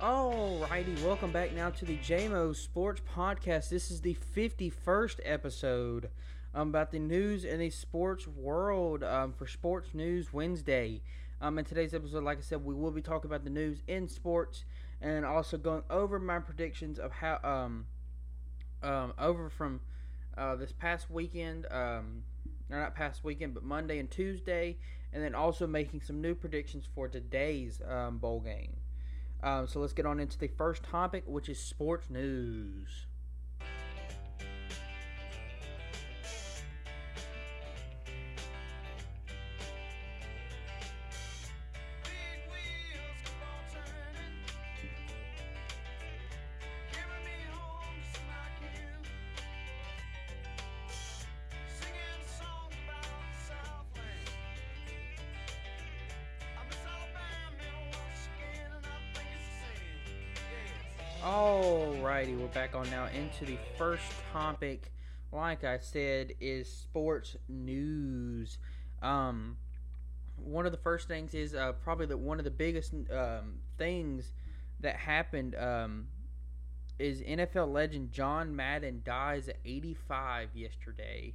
Alrighty, welcome back now to the JMO Sports Podcast. This is the 51st episode um, about the news in the sports world um, for Sports News Wednesday. Um, in today's episode, like I said, we will be talking about the news in sports and also going over my predictions of how um, um over from uh, this past weekend, um, or not past weekend, but Monday and Tuesday, and then also making some new predictions for today's um, bowl game. Um, so let's get on into the first topic, which is sports news. Alrighty, we're back on now into the first topic. Like I said, is sports news. Um, one of the first things is uh, probably the one of the biggest um, things that happened um, is NFL legend John Madden dies at 85 yesterday.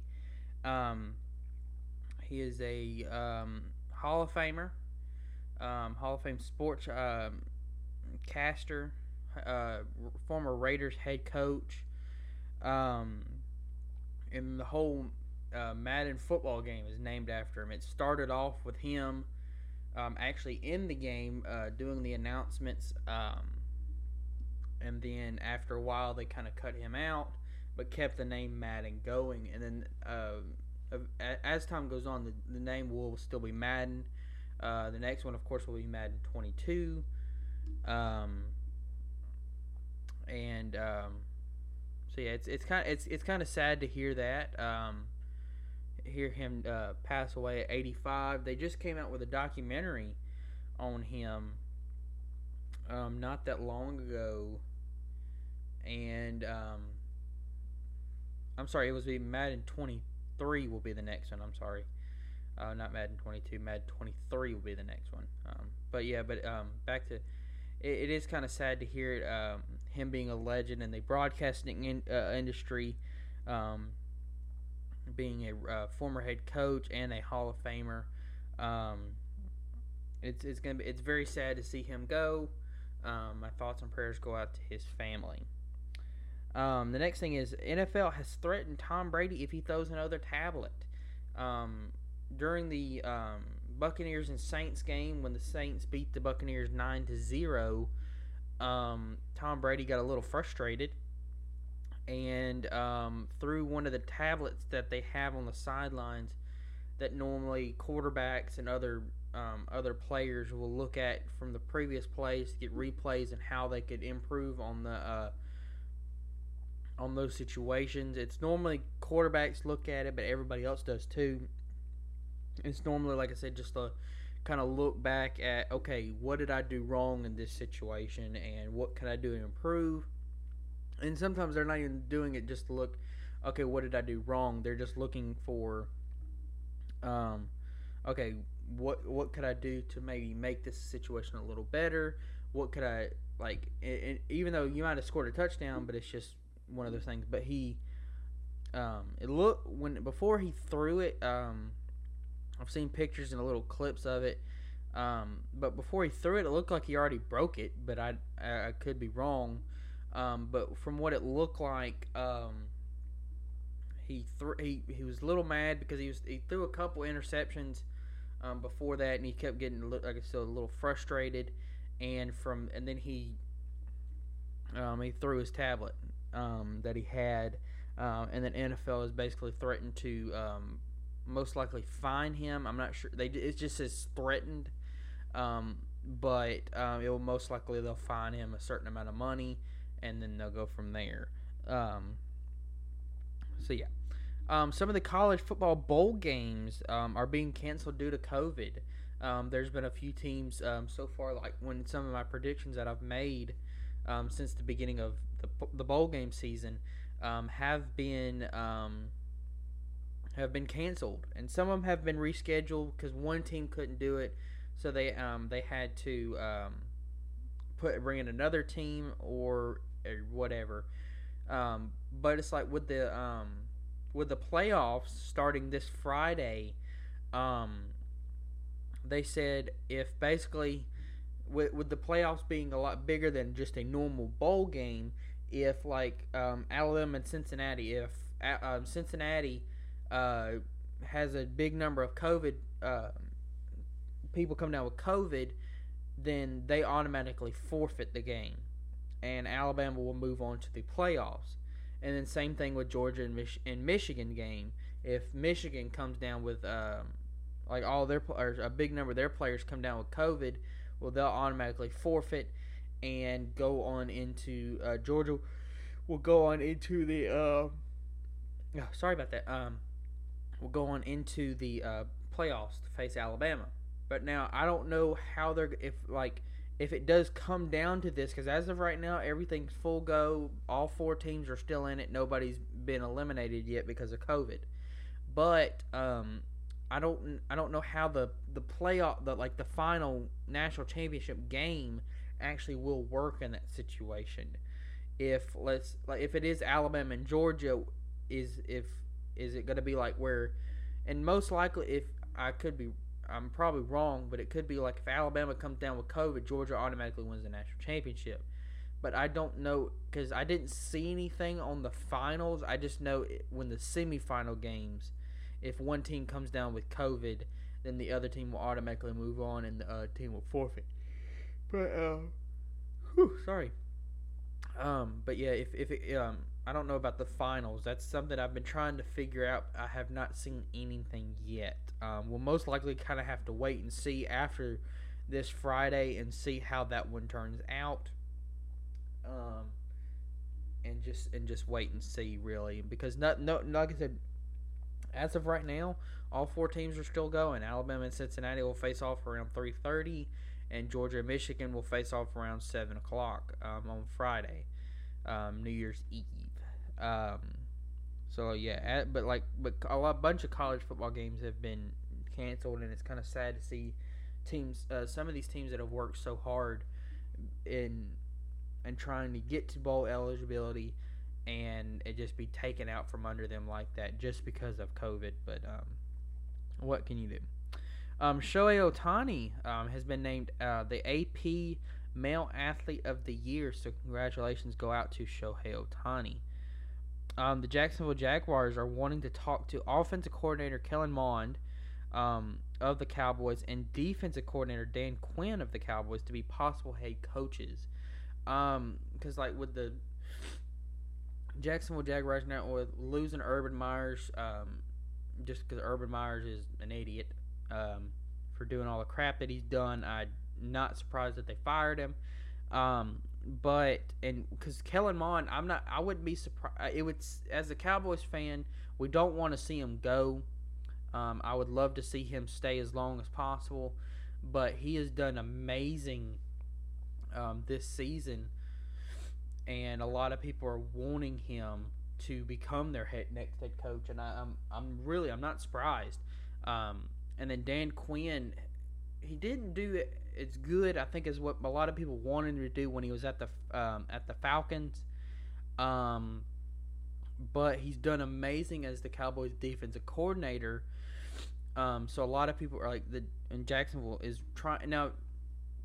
Um, he is a um, Hall of Famer, um, Hall of Fame sports um, caster uh, former Raiders head coach. Um, and the whole uh, Madden football game is named after him. It started off with him um, actually in the game uh, doing the announcements. Um, and then after a while, they kind of cut him out, but kept the name Madden going. And then uh, as time goes on, the, the name will still be Madden. Uh, the next one, of course, will be Madden 22. Um, and um, so yeah, it's it's kind of it's it's kind of sad to hear that. Um, hear him uh, pass away at 85. They just came out with a documentary on him um, not that long ago, and um, I'm sorry, it was be Madden 23 will be the next one. I'm sorry. Uh, not Madden 22, Madden 23 will be the next one. Um, but yeah, but um, back to it, it is kind of sad to hear um, him being a legend in the broadcasting in, uh, industry, um, being a uh, former head coach and a Hall of Famer. Um, it's it's gonna be it's very sad to see him go. Um, my thoughts and prayers go out to his family. Um, the next thing is NFL has threatened Tom Brady if he throws another tablet. During the um, Buccaneers and Saints game when the Saints beat the Buccaneers nine to zero, um, Tom Brady got a little frustrated and um, threw one of the tablets that they have on the sidelines that normally quarterbacks and other um, other players will look at from the previous plays to get replays and how they could improve on the uh, on those situations. It's normally quarterbacks look at it, but everybody else does too. It's normally, like I said, just a kind of look back at okay, what did I do wrong in this situation, and what can I do to improve. And sometimes they're not even doing it just to look, okay, what did I do wrong? They're just looking for, um, okay, what what could I do to maybe make this situation a little better? What could I like? It, it, even though you might have scored a touchdown, but it's just one of those things. But he, um, it looked when before he threw it, um, I've seen pictures and a little clips of it. Um, but before he threw it, it looked like he already broke it, but I, I, could be wrong. Um, but from what it looked like, um, he threw he, he was a little mad because he was he threw a couple interceptions um, before that, and he kept getting like I said a little frustrated, and from and then he um, he threw his tablet um, that he had, and then NFL has basically threatened to most likely fine him. I'm not sure. They it just says threatened, um, but um, it will most likely they'll fine him a certain amount of money, and then they'll go from there. Um, so yeah, um, some of the college football bowl games um, are being canceled due to COVID. Um, there's been a few teams so far, like when some of my predictions that I've made since the beginning of the, the bowl game season have been have been canceled, and some of them have been rescheduled because one team couldn't do it, so they um, they had to um, put bring in another team or, or whatever. Um, but it's like with the um, with the playoffs starting this Friday, um, they said if basically with with the playoffs being a lot bigger than just a normal bowl game, if like um, Alabama and Cincinnati, if um, Cincinnati uh, has a big number of COVID uh, people come down with COVID, then they automatically forfeit the game, and Alabama will move on to the playoffs. And then same thing with Georgia and, Mich- and Michigan game. If Michigan comes down with um, like all their or a big number of their players come down with COVID, well they'll automatically forfeit and go on into uh, Georgia. Will go on into the. Uh, oh, sorry about that. Um, will go on into the uh, playoffs to face Alabama. But now I don't know how they're if like if it does come down to this because as of right now everything's full go. All four teams are still in it. Nobody's been eliminated yet because of COVID. But um, I don't I don't know how the the playoff the like the final national championship game actually will work in that situation. If let's like if it is Alabama and Georgia, is if is it going to be like where, and most likely if I could be I'm probably wrong, but it could be like if Alabama comes down with COVID, Georgia automatically wins the national championship. But I don't know because I didn't see anything on the finals. I just know when the semifinal games, if one team comes down with COVID, then the other team will automatically move on and the uh, team will forfeit. But uh, whew, sorry. Um, but yeah, if if it, um, I don't know about the finals. That's something I've been trying to figure out. I have not seen anything yet. Um, we'll most likely kind of have to wait and see after this Friday and see how that one turns out. Um, and just and just wait and see really because not no like I said, as of right now, all four teams are still going. Alabama and Cincinnati will face off around three thirty, and Georgia and Michigan will face off around seven o'clock um, on Friday, um, New Year's Eve. Um, so yeah, at, but like, but a lot, bunch of college football games have been canceled, and it's kind of sad to see teams, uh, some of these teams that have worked so hard in and trying to get to bowl eligibility, and it just be taken out from under them like that just because of COVID. But um, what can you do? Um, Shohei Ohtani um, has been named uh, the AP Male Athlete of the Year, so congratulations go out to Shohei Ohtani um, the Jacksonville Jaguars are wanting to talk to offensive coordinator Kellen Moore um, of the Cowboys and defensive coordinator Dan Quinn of the Cowboys to be possible head coaches. Because, um, like, with the Jacksonville Jaguars now with losing Urban Meyers, um, just because Urban Meyers is an idiot um, for doing all the crap that he's done, I'm not surprised that they fired him. Um, but and because Kellen Moore, I'm not, I wouldn't be surprised. It would as a Cowboys fan, we don't want to see him go. Um, I would love to see him stay as long as possible, but he has done amazing um, this season, and a lot of people are wanting him to become their head, next head coach, and I, am I'm, I'm really I'm not surprised. Um, and then Dan Quinn, he didn't do it it's good. I think is what a lot of people wanted to do when he was at the um, at the Falcons. Um, but he's done amazing as the Cowboys defensive coordinator. Um, so a lot of people are like the in Jacksonville is trying now.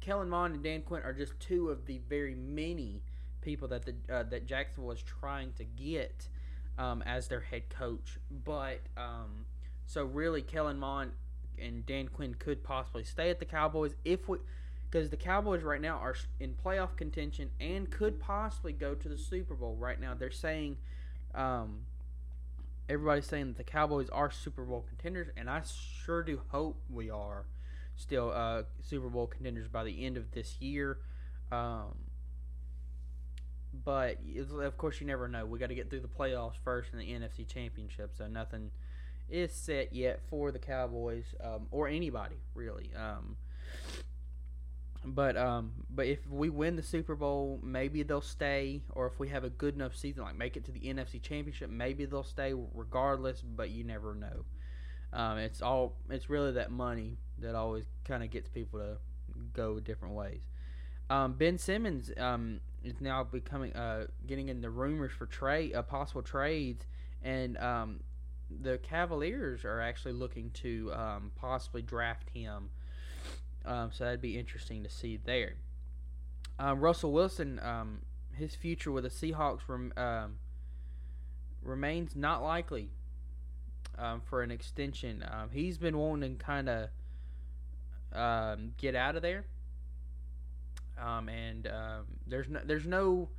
Kellen Moore and Dan Quinn are just two of the very many people that the uh, that Jacksonville is trying to get um, as their head coach. But um, so really, Kellen Moore and Dan Quinn could possibly stay at the Cowboys if we because the Cowboys right now are in playoff contention and could possibly go to the Super Bowl right now. They're saying um, everybody's saying that the Cowboys are Super Bowl contenders, and I sure do hope we are still uh, Super Bowl contenders by the end of this year. Um, but of course, you never know. We got to get through the playoffs first in the NFC Championship, so nothing is set yet for the Cowboys um, or anybody really. Um, but um, but if we win the Super Bowl, maybe they'll stay. Or if we have a good enough season, like make it to the NFC Championship, maybe they'll stay regardless. But you never know. Um, it's all it's really that money that always kind of gets people to go different ways. Um, ben Simmons um, is now becoming uh, getting in the rumors for trade uh, possible trades, and um, the Cavaliers are actually looking to um, possibly draft him. Um, so that'd be interesting to see there. Um, Russell Wilson, um, his future with the Seahawks rem- um, remains not likely um, for an extension. He's been wanting to kind of get out of there, and there's no there's no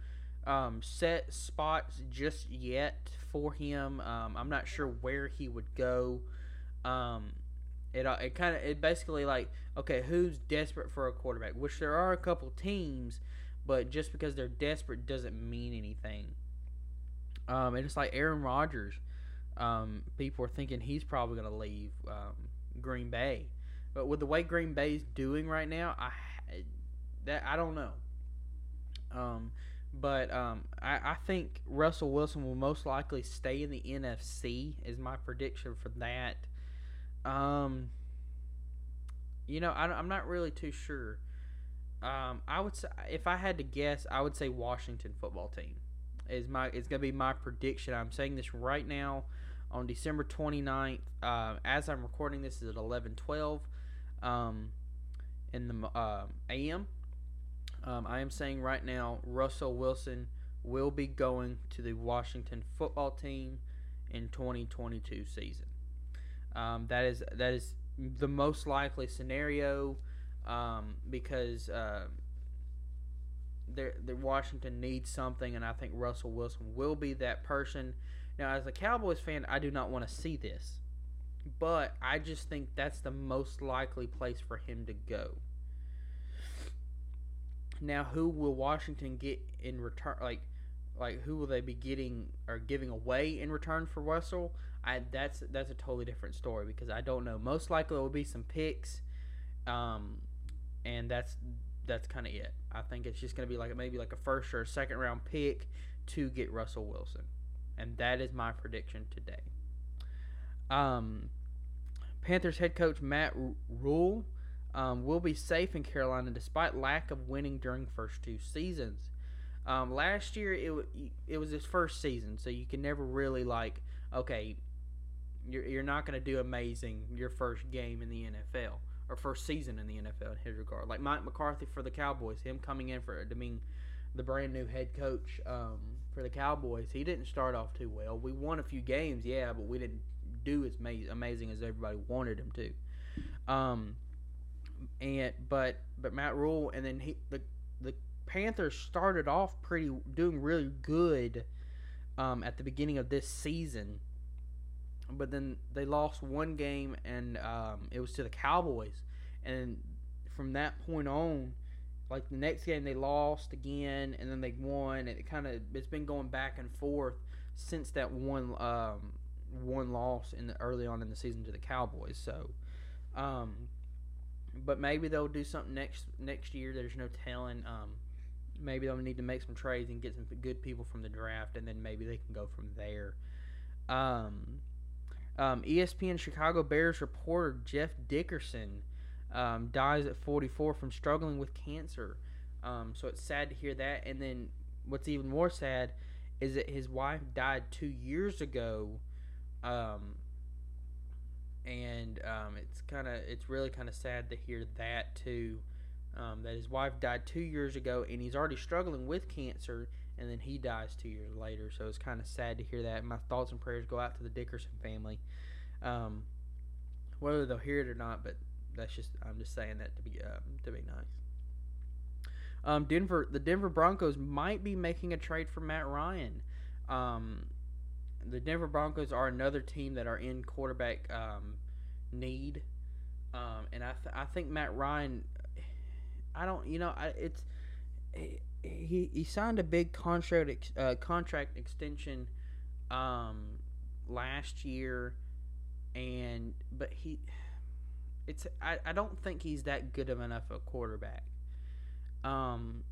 um, set spots just yet for him. Um, I'm not sure where he would go. Um, it uh, it kind of it basically like okay, who's desperate for a quarterback? Which there are a couple teams, but just because they're desperate doesn't mean anything. Um, and it's like Aaron Rodgers. Um, people are thinking he's probably going to leave um, Green Bay, but with the way Green Bay's doing right now, I that I don't know. Um, but um, I, I think Russell Wilson will most likely stay in the NFC. Is my prediction for that. Um, you know, I, I'm not really too sure. Um, I would say if I had to guess, I would say Washington football team is my is going to be my prediction. I'm saying this right now on December 29th. Uh, as I'm recording this is at 11:12 um, in the uh, AM. Um, I am saying right now Russell Wilson will be going to the Washington football team in 2022 season. Um, that is that is the most likely scenario um, because uh, the Washington needs something, and I think Russell Wilson will be that person. Now, as a Cowboys fan, I do not want to see this, but I just think that's the most likely place for him to go. Now, who will Washington get in return? Like, like who will they be getting or giving away in return for Russell? I that's that's a totally different story because I don't know. Most likely it will be some picks, um, and that's that's kind of it. I think it's just going to be like maybe like a first or a second round pick to get Russell Wilson, and that is my prediction today. Um, Panthers head coach Matt Rhule um, will be safe in Carolina despite lack of winning during first two seasons. Um, last year it it was his first season, so you can never really like okay, you're you're not going to do amazing your first game in the NFL or first season in the NFL in his regard. Like Mike McCarthy for the Cowboys, him coming in for I mean the brand new head coach um, for the Cowboys, he didn't start off too well. We won a few games, yeah, but we didn't do as amazing as everybody wanted him to. Um, and but but Matt Rhule, and then he the the Panthers started off pretty doing really good um, at the beginning of this season, but then they lost one game and um, it was to the Cowboys, and from that point on, like the next game they lost again and then they won, and it kind of it's been going back and forth since that one um, one loss in the early on in the season to the Cowboys. So. Um, but maybe they'll do something next next year. There's no telling. Um, maybe they'll need to make some trades and get some good people from the draft, and then maybe they can go from there. Um, um, ESPN Chicago Bears reporter Jeff Dickerson um, dies at 44 from struggling with cancer. Um, so it's sad to hear that. And then what's even more sad is that his wife died two years ago um, and um, it's kind of it's really kind of sad to hear that too. Um, that his wife died two years ago, and he's already struggling with cancer, and then he dies two years later. So it's kind of sad to hear that. My thoughts and prayers go out to the Dickerson family, um, whether they'll hear it or not. But that's just I'm just saying that to be um, to be nice. Um, Denver, the Denver Broncos might be making a trade for Matt Ryan. Um, the Denver Broncos are another team that are in quarterback um, need, um, and I th- I think Matt Ryan. I don't, you know, I, it's he he signed a big contract ex, uh, contract extension um, last year, and but he it's I, I don't think he's that good of enough a quarterback. Um,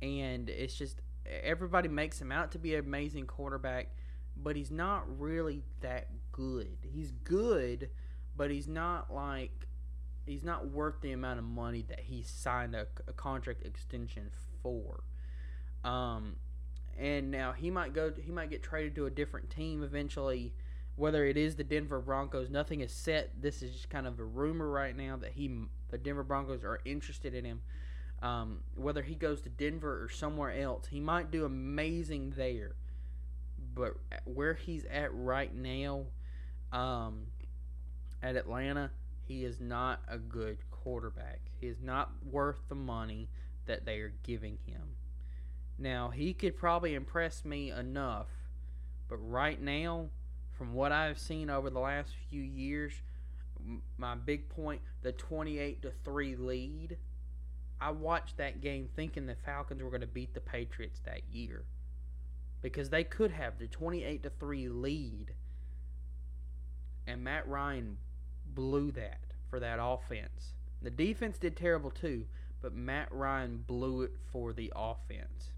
and it's just everybody makes him out to be an amazing quarterback, but he's not really that good. He's good, but he's not like he's not worth the amount of money that he signed a, a contract extension for. Um, and now he might go. He might get traded to a different team eventually. Whether it is the Denver Broncos, nothing is set. This is just kind of a rumor right now that he, the Denver Broncos, are interested in him. Um, whether he goes to Denver or somewhere else, he might do amazing there. But where he's at right now, um, at Atlanta, he is not a good quarterback. He is not worth the money that they are giving him. Now, he could probably impress me enough, but right now, from what I've seen over the last few years, my big point, the 28 to 3 lead, I watched that game thinking the Falcons were going to beat the Patriots that year because they could have the 28 to 3 lead and Matt Ryan blew that for that offense. The defense did terrible too, but Matt Ryan blew it for the offense.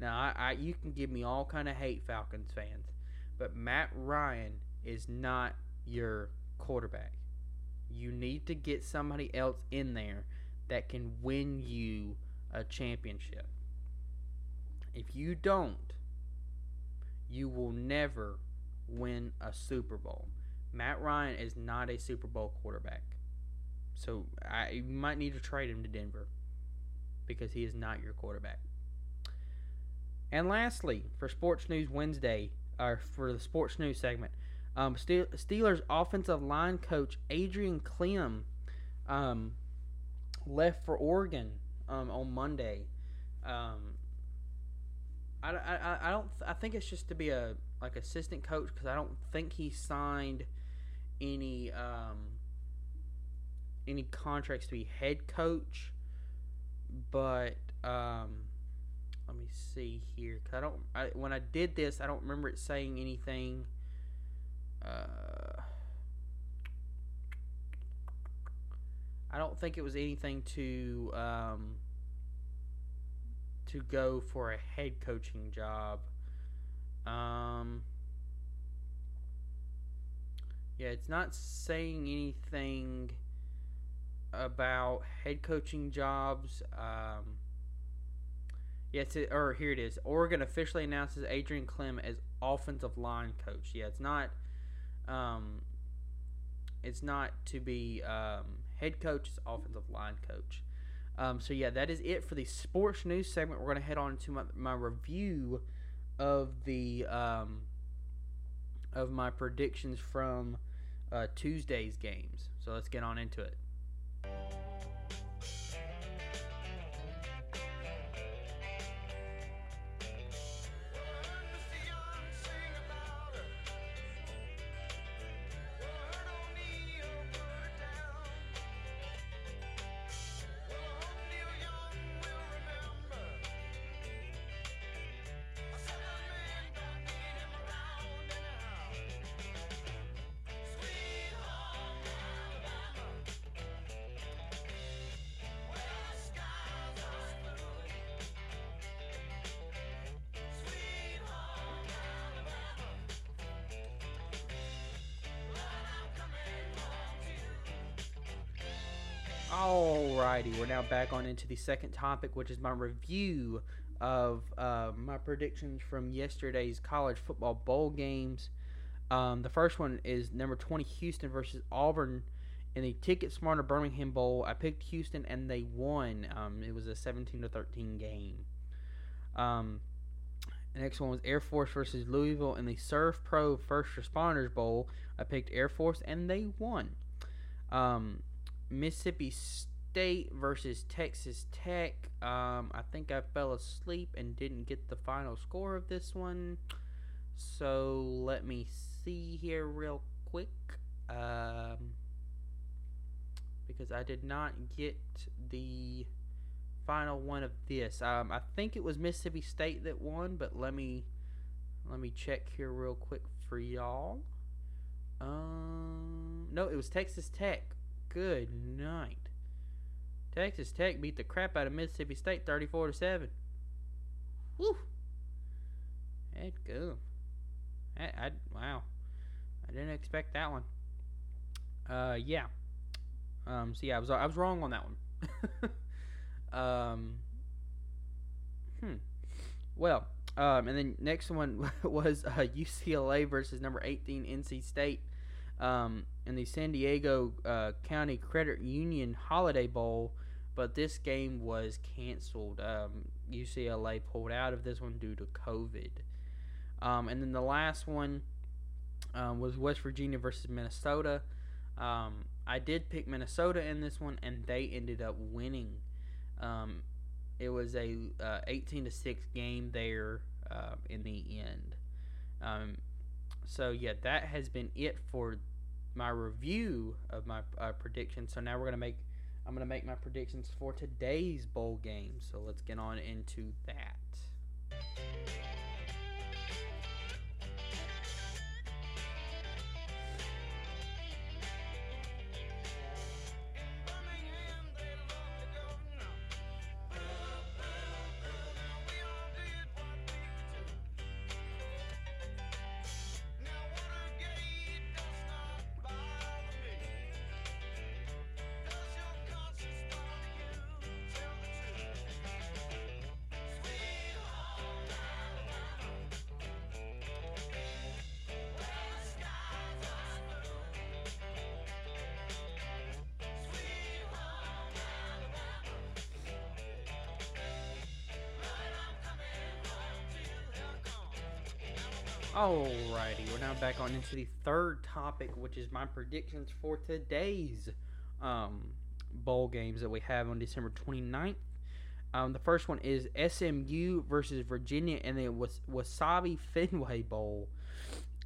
Now, I, I you can give me all kind of hate, Falcons fans, but Matt Ryan is not your quarterback. You need to get somebody else in there that can win you a championship. If you don't, you will never win a Super Bowl. Matt Ryan is not a Super Bowl quarterback. So I, you might need to trade him to Denver because he is not your quarterback. And lastly, for Sports News Wednesday, or for the Sports News segment, um, Steelers offensive line coach Adrian Klemm um, left for Oregon um, on Monday. Um, I, I, I don't I think it's just to be a like assistant coach because I don't think he signed any um, any contracts to be head coach, but um, let me see here. Cause I don't. I, when I did this, I don't remember it saying anything. Uh, I don't think it was anything to um, to go for a head coaching job. Um, yeah, it's not saying anything about head coaching jobs. Um, yeah, it's or here it is. Oregon officially announces Adrian Klemm as offensive line coach. Yeah, it's not. Um, it's not to be um, head coach. It's offensive line coach. Um, so yeah, that is it for the sports news segment. We're gonna head on to my, my review of the um, of my predictions from uh, Tuesday's games. So let's get on into it. Alrighty, we're now back on into the second topic, which is my review of uh, my predictions from yesterday's college football bowl games. Um, the first one is number 20 Houston versus Auburn in the Ticket Smarter Birmingham Bowl. I picked Houston and they won. Um, it was a 17 to 13 game. Um, the next one was Air Force versus Louisville in the SERVPRO First Responders Bowl. I picked Air Force and they won. Um, Mississippi State versus Texas Tech. Um, I think I fell asleep and didn't get the final score of this one. So let me see here real quick. Um, because I did not get the final one of this. Um, I think it was Mississippi State that won, but let me let me check here real quick for y'all. Um, no, it was Texas Tech. Good night. Texas Tech beat the crap out of Mississippi State 34 to 7. Woo! Head go. I, I, wow. I didn't expect that one. Uh, yeah. Um, yeah, I was I was wrong on that one. um, hmm. Well, um, and then next one was uh, UCLA versus number 18 NC State um, in the San Diego uh, County Credit Union Holiday Bowl, but this game was canceled. Um, UCLA pulled out of this one due to COVID. Um, and then the last one um, was West Virginia versus Minnesota. Um, I did pick Minnesota in this one, and they ended up winning. Um, it was a uh, 18 to six game there uh, in the end. So yeah, that has been it for my review of my uh, predictions. So now we're gonna make I'm gonna make my predictions for today's bowl game. So let's get on into that. Alrighty, we're now back on into the third topic, which is my predictions for today's um, bowl games that we have on December 29th. Um, the first one is SMU versus Virginia and the Was- Wasabi Fenway Bowl.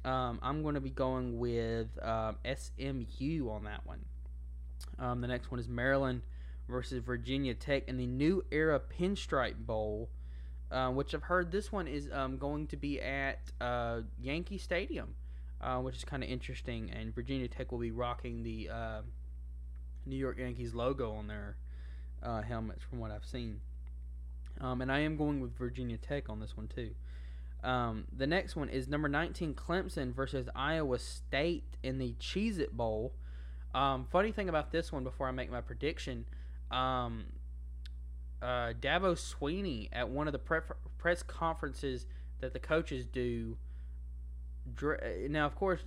Um, I'm going to be going with um, SMU on that one. Um, the next one is Maryland versus Virginia Tech in the New Era Pinstripe Bowl. Uh, which I've heard this one is um, going to be at uh, Yankee Stadium, uh, which is kind of interesting. And Virginia Tech will be rocking the uh, New York Yankees logo on their uh, helmets, from what I've seen. Um, and I am going with Virginia Tech on this one too. Um, the next one is number 19 Clemson versus Iowa State in the Cheez It Bowl. Um, funny thing about this one before I make my prediction, um, uh, Dabo Swinney at one of the pre- press conferences that the coaches do. Now, of course,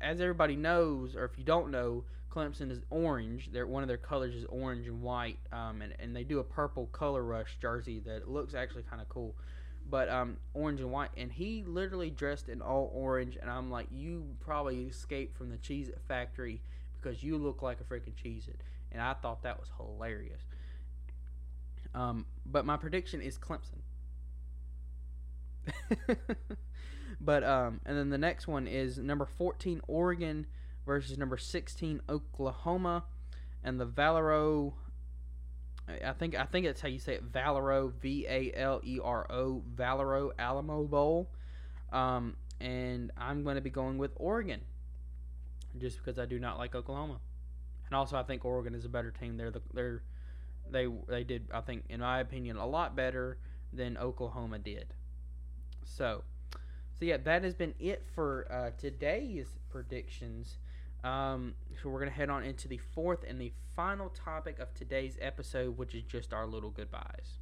as everybody knows, or if you don't know, Clemson is orange. Their one of their colors is orange and white, um, and and they do a purple color rush jersey that looks actually kind of cool, but um, orange and white. And he literally dressed in all orange, and I'm like, you probably escaped from the cheese factory because you look like a freaking Cheez It, and I thought that was hilarious. Um, but my prediction is Clemson. but um, and then the next one is number 14 Oregon versus number 16 Oklahoma, and the Valero. I think I think that's how you say it. Valero, V A L E R O, Valero Alamo Bowl. Um, and I'm going to be going with Oregon, just because I do not like Oklahoma, and also I think Oregon is a better team. They're the, they're they they did I think in my opinion a lot better than Oklahoma did. So, so yeah, that has been it for uh, today's predictions. Um, so we're gonna head on into the fourth and the final topic of today's episode, which is just our little goodbyes.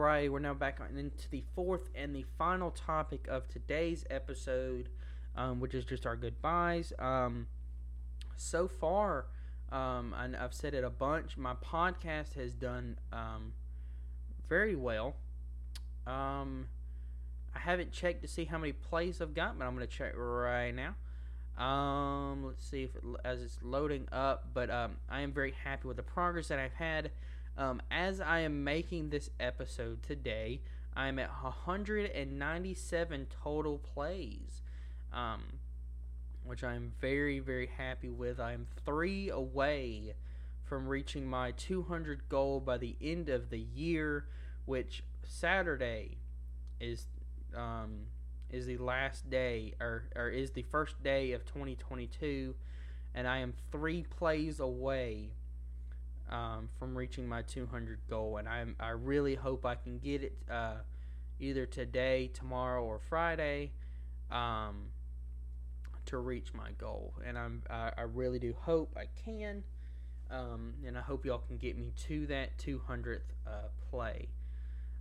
Alright, we're now back on into the fourth and the final topic of today's episode, um, which is just our goodbyes. Um, so far, um, and I've said it a bunch, my podcast has done um, very well. Um, I haven't checked to see how many plays I've got, but I'm going to check right now. Um, let's see if it, as it's loading up, but I am very happy with the progress that I've had. Um, as I am making this episode today, I'm at 197 total plays, um, which I'm very, very happy with. I'm three away from reaching my 200 goal by the end of the year, which Saturday is um, is the last day or, or is the first day of 2022, and I am three plays away um, from reaching my 200 goal, and I I really hope I can get it uh, either today, tomorrow, or Friday. Um, to reach my goal, and I'm I, I really do hope I can. Um, and I hope y'all can get me to that 200th uh, play.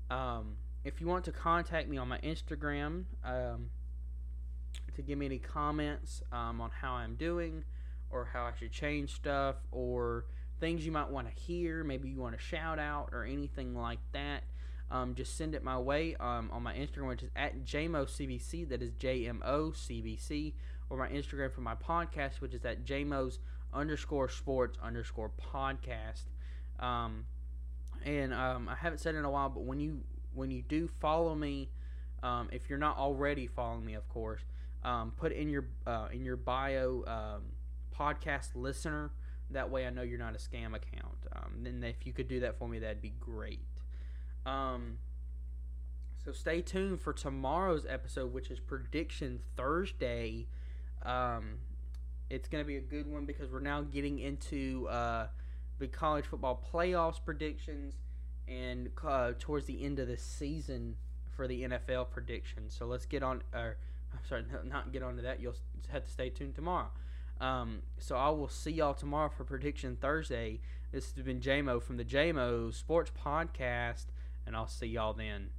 Um, if you want to contact me on my Instagram um, to give me any comments um, on how I'm doing or how I should change stuff or things you might want to hear, maybe you want to shout out or anything like that, um, just send it my way um, on my Instagram, which is at JMOCBC. That is J M O C B C. Or my Instagram for my podcast, which is at JMO's underscore sports underscore podcast. Um, and um, I haven't said it in a while, but when you when you do follow me, um, if you're not already following me, of course, um, put in your uh, in your bio podcast listener. That way, I know you're not a scam account. Um, then, if you could do that for me, that'd be great. Um, so stay tuned for tomorrow's episode, which is Prediction Thursday. Um, it's going to be a good one because we're now getting into uh, the college football playoffs predictions and uh, towards the end of the season for the NFL predictions. So let's get on. Or I'm sorry, not get onto that. You'll have to stay tuned tomorrow. Um, so I will see y'all tomorrow for Prediction Thursday. This has been JMO from the JMO Sports Podcast, and I'll see y'all then.